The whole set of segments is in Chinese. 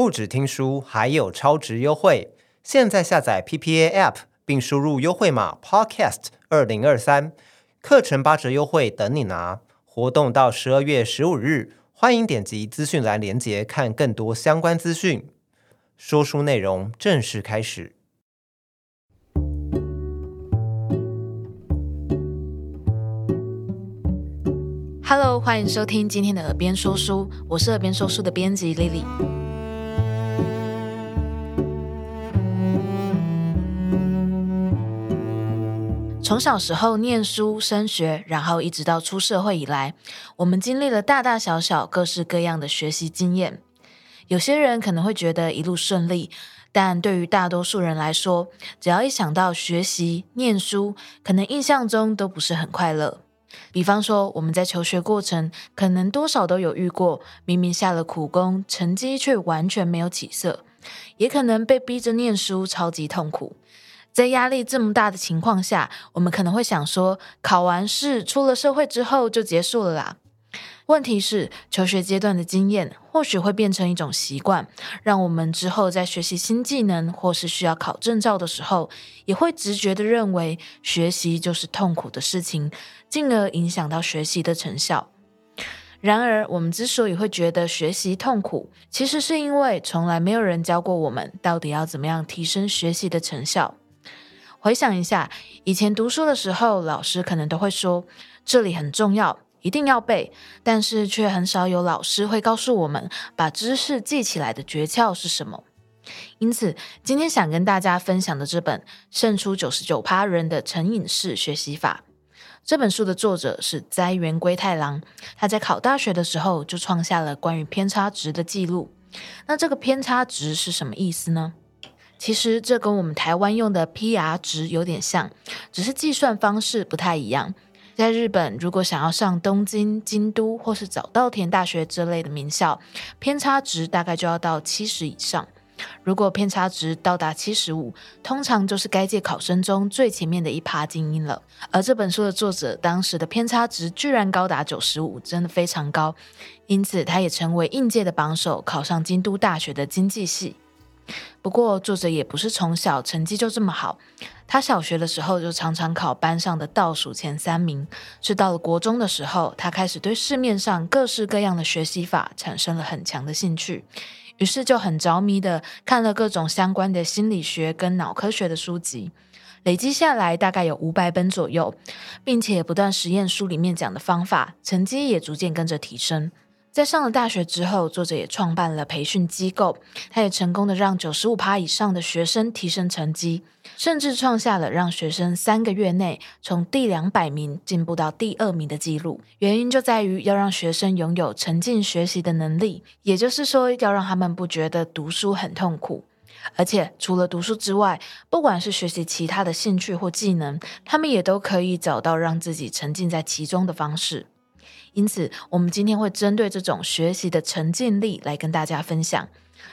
不止听书，还有超值优惠！现在下载 PPA App，并输入优惠码 Podcast 二零二三，课程八折优惠等你拿！活动到十二月十五日，欢迎点击资讯栏链接看更多相关资讯。说书内容正式开始。Hello，欢迎收听今天的耳边说书，我是耳边说书的编辑 Lily。从小时候念书升学，然后一直到出社会以来，我们经历了大大小小、各式各样的学习经验。有些人可能会觉得一路顺利，但对于大多数人来说，只要一想到学习、念书，可能印象中都不是很快乐。比方说，我们在求学过程，可能多少都有遇过，明明下了苦功，成绩却完全没有起色；也可能被逼着念书，超级痛苦。在压力这么大的情况下，我们可能会想说，考完试，出了社会之后就结束了啦。问题是，求学阶段的经验或许会变成一种习惯，让我们之后在学习新技能或是需要考证照的时候，也会直觉地认为学习就是痛苦的事情，进而影响到学习的成效。然而，我们之所以会觉得学习痛苦，其实是因为从来没有人教过我们到底要怎么样提升学习的成效。回想一下，以前读书的时候，老师可能都会说，这里很重要。一定要背，但是却很少有老师会告诉我们把知识记起来的诀窍是什么。因此，今天想跟大家分享的这本《胜出九十九趴人的成瘾式学习法》这本书的作者是斋原圭太郎，他在考大学的时候就创下了关于偏差值的记录。那这个偏差值是什么意思呢？其实这跟我们台湾用的 PR 值有点像，只是计算方式不太一样。在日本，如果想要上东京、京都或是早稻田大学这类的名校，偏差值大概就要到七十以上。如果偏差值到达七十五，通常就是该届考生中最前面的一趴精英了。而这本书的作者当时的偏差值居然高达九十五，真的非常高，因此他也成为应届的榜首，考上京都大学的经济系。不过，作者也不是从小成绩就这么好。他小学的时候就常常考班上的倒数前三名，是到了国中的时候，他开始对市面上各式各样的学习法产生了很强的兴趣，于是就很着迷的看了各种相关的心理学跟脑科学的书籍，累积下来大概有五百本左右，并且不断实验书里面讲的方法，成绩也逐渐跟着提升。在上了大学之后，作者也创办了培训机构，他也成功的让九十五趴以上的学生提升成绩，甚至创下了让学生三个月内从第两百名进步到第二名的记录。原因就在于要让学生拥有沉浸学习的能力，也就是说，要让他们不觉得读书很痛苦，而且除了读书之外，不管是学习其他的兴趣或技能，他们也都可以找到让自己沉浸在其中的方式。因此，我们今天会针对这种学习的沉浸力来跟大家分享，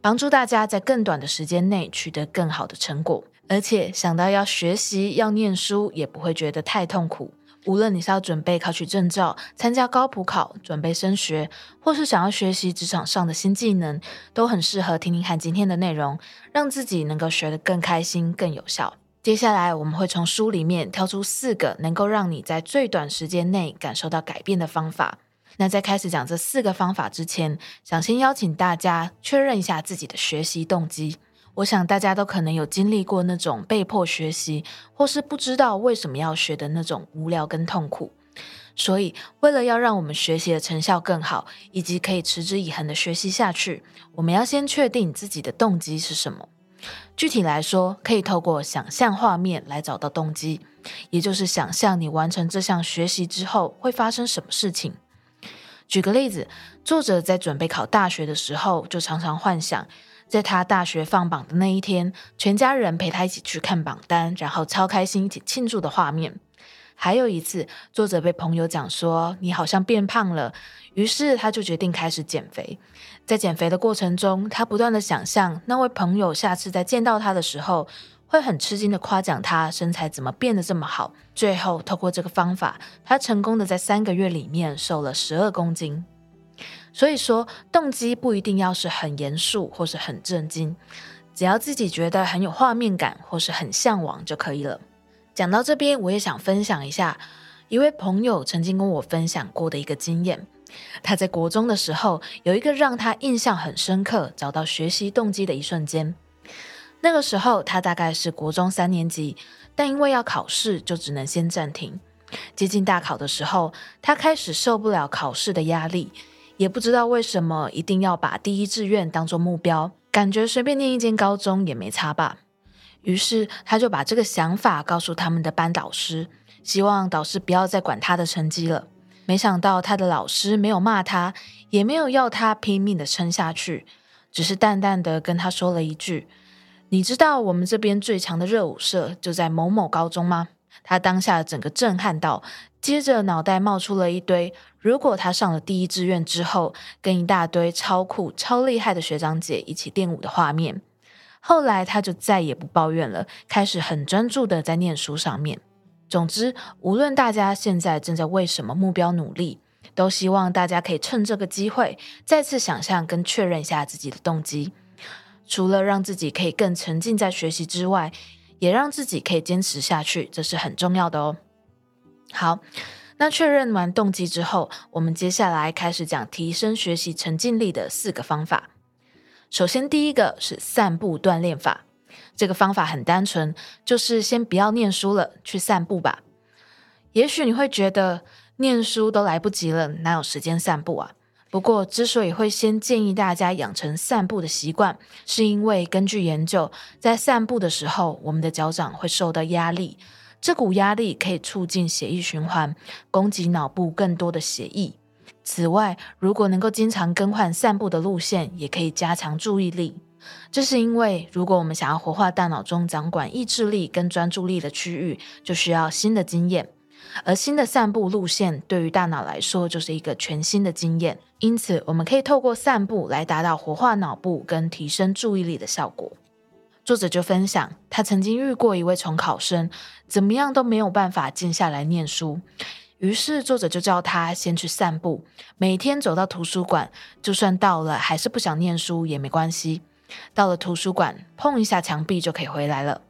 帮助大家在更短的时间内取得更好的成果，而且想到要学习、要念书，也不会觉得太痛苦。无论你是要准备考取证照、参加高普考、准备升学，或是想要学习职场上的新技能，都很适合听听看今天的内容，让自己能够学得更开心、更有效。接下来我们会从书里面挑出四个能够让你在最短时间内感受到改变的方法。那在开始讲这四个方法之前，想先邀请大家确认一下自己的学习动机。我想大家都可能有经历过那种被迫学习，或是不知道为什么要学的那种无聊跟痛苦。所以，为了要让我们学习的成效更好，以及可以持之以恒的学习下去，我们要先确定自己的动机是什么。具体来说，可以透过想象画面来找到动机，也就是想象你完成这项学习之后会发生什么事情。举个例子，作者在准备考大学的时候，就常常幻想，在他大学放榜的那一天，全家人陪他一起去看榜单，然后超开心一起庆祝的画面。还有一次，作者被朋友讲说你好像变胖了，于是他就决定开始减肥。在减肥的过程中，他不断的想象那位朋友下次再见到他的时候，会很吃惊的夸奖他身材怎么变得这么好。最后，透过这个方法，他成功的在三个月里面瘦了十二公斤。所以说，动机不一定要是很严肃或是很震惊，只要自己觉得很有画面感或是很向往就可以了。讲到这边，我也想分享一下一位朋友曾经跟我分享过的一个经验。他在国中的时候，有一个让他印象很深刻、找到学习动机的一瞬间。那个时候，他大概是国中三年级，但因为要考试，就只能先暂停。接近大考的时候，他开始受不了考试的压力，也不知道为什么一定要把第一志愿当做目标，感觉随便念一间高中也没差吧。于是，他就把这个想法告诉他们的班导师，希望导师不要再管他的成绩了。没想到，他的老师没有骂他，也没有要他拼命的撑下去，只是淡淡的跟他说了一句。你知道我们这边最强的热舞社就在某某高中吗？他当下整个震撼到，接着脑袋冒出了一堆，如果他上了第一志愿之后，跟一大堆超酷、超厉害的学长姐一起练舞的画面。后来他就再也不抱怨了，开始很专注的在念书上面。总之，无论大家现在正在为什么目标努力，都希望大家可以趁这个机会，再次想象跟确认一下自己的动机。除了让自己可以更沉浸在学习之外，也让自己可以坚持下去，这是很重要的哦。好，那确认完动机之后，我们接下来开始讲提升学习沉浸力的四个方法。首先，第一个是散步锻炼法。这个方法很单纯，就是先不要念书了，去散步吧。也许你会觉得念书都来不及了，哪有时间散步啊？不过，之所以会先建议大家养成散步的习惯，是因为根据研究，在散步的时候，我们的脚掌会受到压力，这股压力可以促进血液循环，供给脑部更多的血液。此外，如果能够经常更换散步的路线，也可以加强注意力。这是因为，如果我们想要活化大脑中掌管意志力跟专注力的区域，就需要新的经验。而新的散步路线对于大脑来说就是一个全新的经验，因此我们可以透过散步来达到活化脑部跟提升注意力的效果。作者就分享，他曾经遇过一位重考生，怎么样都没有办法静下来念书，于是作者就叫他先去散步，每天走到图书馆，就算到了还是不想念书也没关系，到了图书馆碰一下墙壁就可以回来了。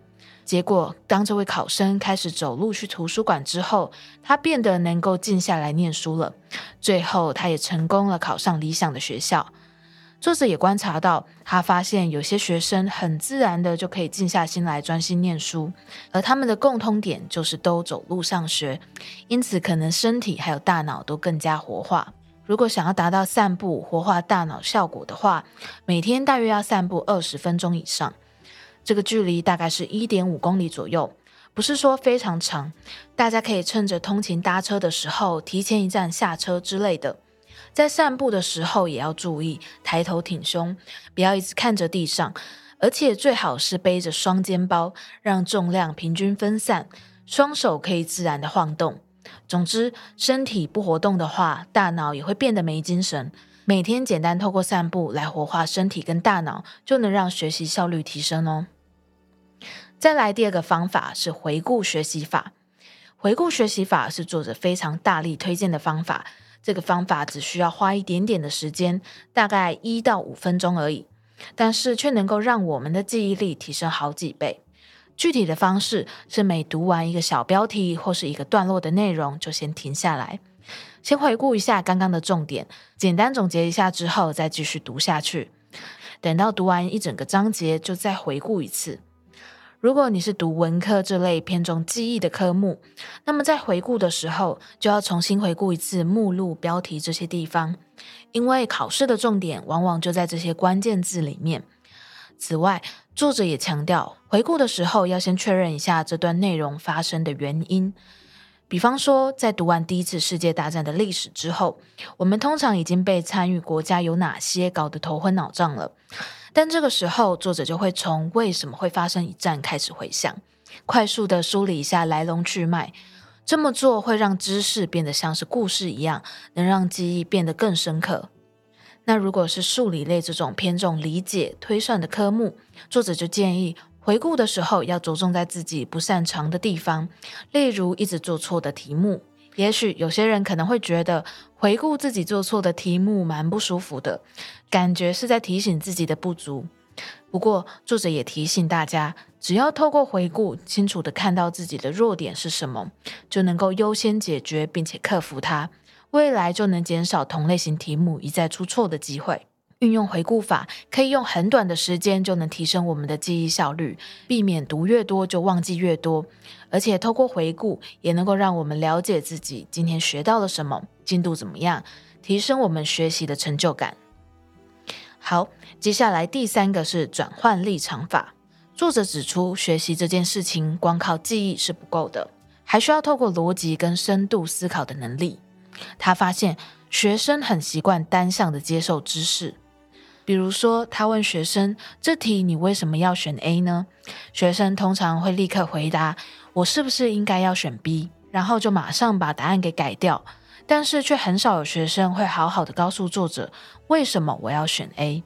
结果，当这位考生开始走路去图书馆之后，他变得能够静下来念书了。最后，他也成功了考上理想的学校。作者也观察到，他发现有些学生很自然的就可以静下心来专心念书，而他们的共通点就是都走路上学，因此可能身体还有大脑都更加活化。如果想要达到散步活化大脑效果的话，每天大约要散步二十分钟以上。这个距离大概是一点五公里左右，不是说非常长。大家可以趁着通勤搭车的时候，提前一站下车之类的。在散步的时候也要注意抬头挺胸，不要一直看着地上，而且最好是背着双肩包，让重量平均分散，双手可以自然的晃动。总之，身体不活动的话，大脑也会变得没精神。每天简单透过散步来活化身体跟大脑，就能让学习效率提升哦。再来第二个方法是回顾学习法。回顾学习法是作者非常大力推荐的方法。这个方法只需要花一点点的时间，大概一到五分钟而已，但是却能够让我们的记忆力提升好几倍。具体的方式是每读完一个小标题或是一个段落的内容，就先停下来。先回顾一下刚刚的重点，简单总结一下之后，再继续读下去。等到读完一整个章节，就再回顾一次。如果你是读文科这类偏重记忆的科目，那么在回顾的时候，就要重新回顾一次目录、标题这些地方，因为考试的重点往往就在这些关键字里面。此外，作者也强调，回顾的时候要先确认一下这段内容发生的原因。比方说，在读完第一次世界大战的历史之后，我们通常已经被参与国家有哪些搞得头昏脑胀了。但这个时候，作者就会从为什么会发生一战开始回想，快速地梳理一下来龙去脉。这么做会让知识变得像是故事一样，能让记忆变得更深刻。那如果是数理类这种偏重理解推算的科目，作者就建议。回顾的时候要着重在自己不擅长的地方，例如一直做错的题目。也许有些人可能会觉得回顾自己做错的题目，蛮不舒服的，感觉是在提醒自己的不足。不过，作者也提醒大家，只要透过回顾，清楚地看到自己的弱点是什么，就能够优先解决，并且克服它，未来就能减少同类型题目一再出错的机会。运用回顾法，可以用很短的时间就能提升我们的记忆效率，避免读越多就忘记越多。而且透过回顾，也能够让我们了解自己今天学到了什么，进度怎么样，提升我们学习的成就感。好，接下来第三个是转换立场法。作者指出，学习这件事情光靠记忆是不够的，还需要透过逻辑跟深度思考的能力。他发现学生很习惯单向的接受知识。比如说，他问学生：“这题你为什么要选 A 呢？”学生通常会立刻回答：“我是不是应该要选 B？” 然后就马上把答案给改掉。但是却很少有学生会好好的告诉作者为什么我要选 A。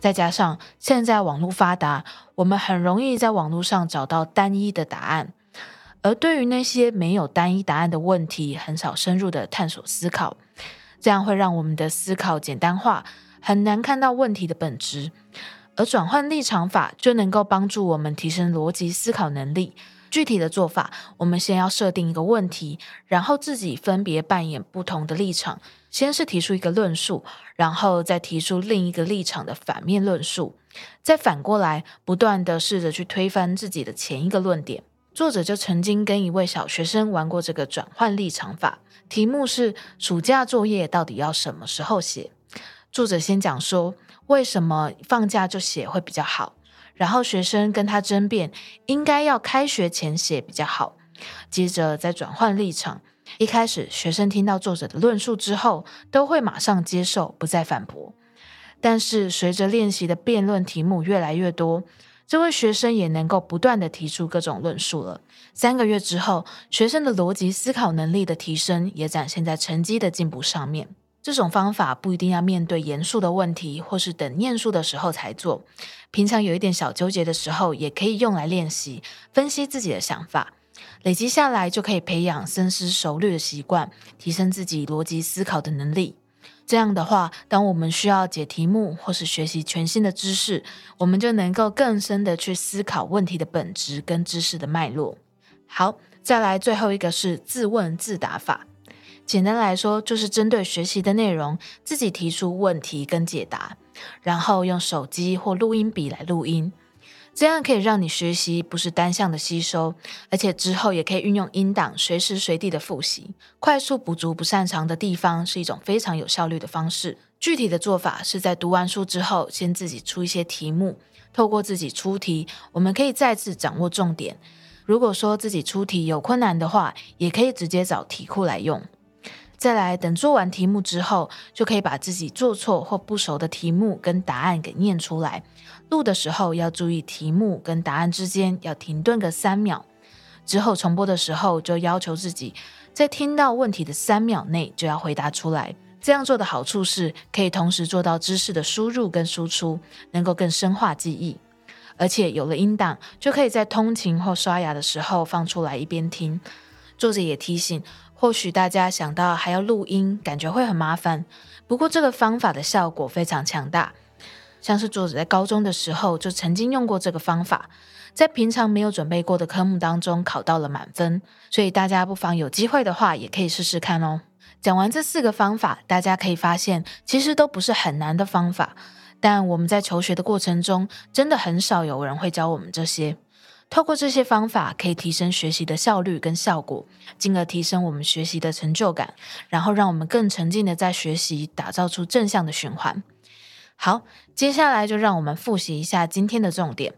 再加上现在网络发达，我们很容易在网络上找到单一的答案，而对于那些没有单一答案的问题，很少深入的探索思考，这样会让我们的思考简单化。很难看到问题的本质，而转换立场法就能够帮助我们提升逻辑思考能力。具体的做法，我们先要设定一个问题，然后自己分别扮演不同的立场。先是提出一个论述，然后再提出另一个立场的反面论述，再反过来不断地试着去推翻自己的前一个论点。作者就曾经跟一位小学生玩过这个转换立场法，题目是暑假作业到底要什么时候写？作者先讲说，为什么放假就写会比较好，然后学生跟他争辩，应该要开学前写比较好。接着再转换立场，一开始学生听到作者的论述之后，都会马上接受，不再反驳。但是随着练习的辩论题目越来越多，这位学生也能够不断地提出各种论述了。三个月之后，学生的逻辑思考能力的提升，也展现在成绩的进步上面。这种方法不一定要面对严肃的问题，或是等念书的时候才做。平常有一点小纠结的时候，也可以用来练习分析自己的想法，累积下来就可以培养深思熟虑的习惯，提升自己逻辑思考的能力。这样的话，当我们需要解题目或是学习全新的知识，我们就能够更深的去思考问题的本质跟知识的脉络。好，再来最后一个是自问自答法。简单来说，就是针对学习的内容，自己提出问题跟解答，然后用手机或录音笔来录音，这样可以让你学习不是单向的吸收，而且之后也可以运用音档，随时随地的复习，快速补足不擅长的地方，是一种非常有效率的方式。具体的做法是在读完书之后，先自己出一些题目，透过自己出题，我们可以再次掌握重点。如果说自己出题有困难的话，也可以直接找题库来用。再来，等做完题目之后，就可以把自己做错或不熟的题目跟答案给念出来。录的时候要注意题目跟答案之间要停顿个三秒，之后重播的时候就要求自己在听到问题的三秒内就要回答出来。这样做的好处是可以同时做到知识的输入跟输出，能够更深化记忆。而且有了音档，就可以在通勤或刷牙的时候放出来一边听。作者也提醒。或许大家想到还要录音，感觉会很麻烦。不过这个方法的效果非常强大，像是作者在高中的时候就曾经用过这个方法，在平常没有准备过的科目当中考到了满分。所以大家不妨有机会的话，也可以试试看哦。讲完这四个方法，大家可以发现，其实都不是很难的方法，但我们在求学的过程中，真的很少有人会教我们这些。透过这些方法，可以提升学习的效率跟效果，进而提升我们学习的成就感，然后让我们更沉浸的在学习，打造出正向的循环。好，接下来就让我们复习一下今天的重点。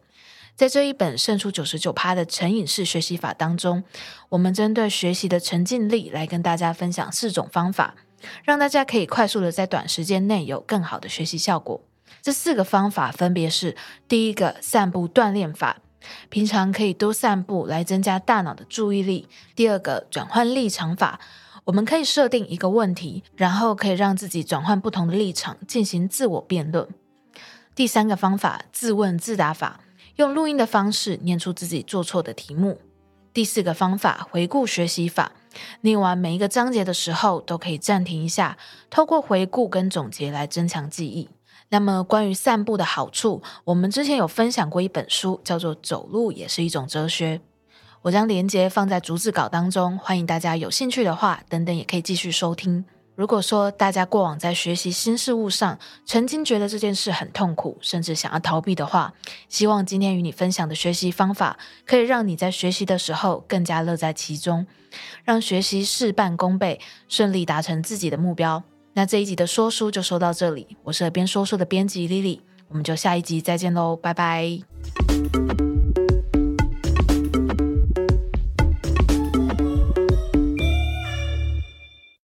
在这一本胜出九十九趴的成瘾式学习法当中，我们针对学习的沉浸力来跟大家分享四种方法，让大家可以快速的在短时间内有更好的学习效果。这四个方法分别是：第一个，散步锻炼法。平常可以多散步来增加大脑的注意力。第二个转换立场法，我们可以设定一个问题，然后可以让自己转换不同的立场进行自我辩论。第三个方法自问自答法，用录音的方式念出自己做错的题目。第四个方法，回顾学习法，念完每一个章节的时候，都可以暂停一下，透过回顾跟总结来增强记忆。那么，关于散步的好处，我们之前有分享过一本书，叫做《走路也是一种哲学》。我将连结放在逐字稿当中，欢迎大家有兴趣的话，等等也可以继续收听。如果说大家过往在学习新事物上，曾经觉得这件事很痛苦，甚至想要逃避的话，希望今天与你分享的学习方法，可以让你在学习的时候更加乐在其中，让学习事半功倍，顺利达成自己的目标。那这一集的说书就说到这里，我是耳边说书的编辑 Lily，我们就下一集再见喽，拜拜。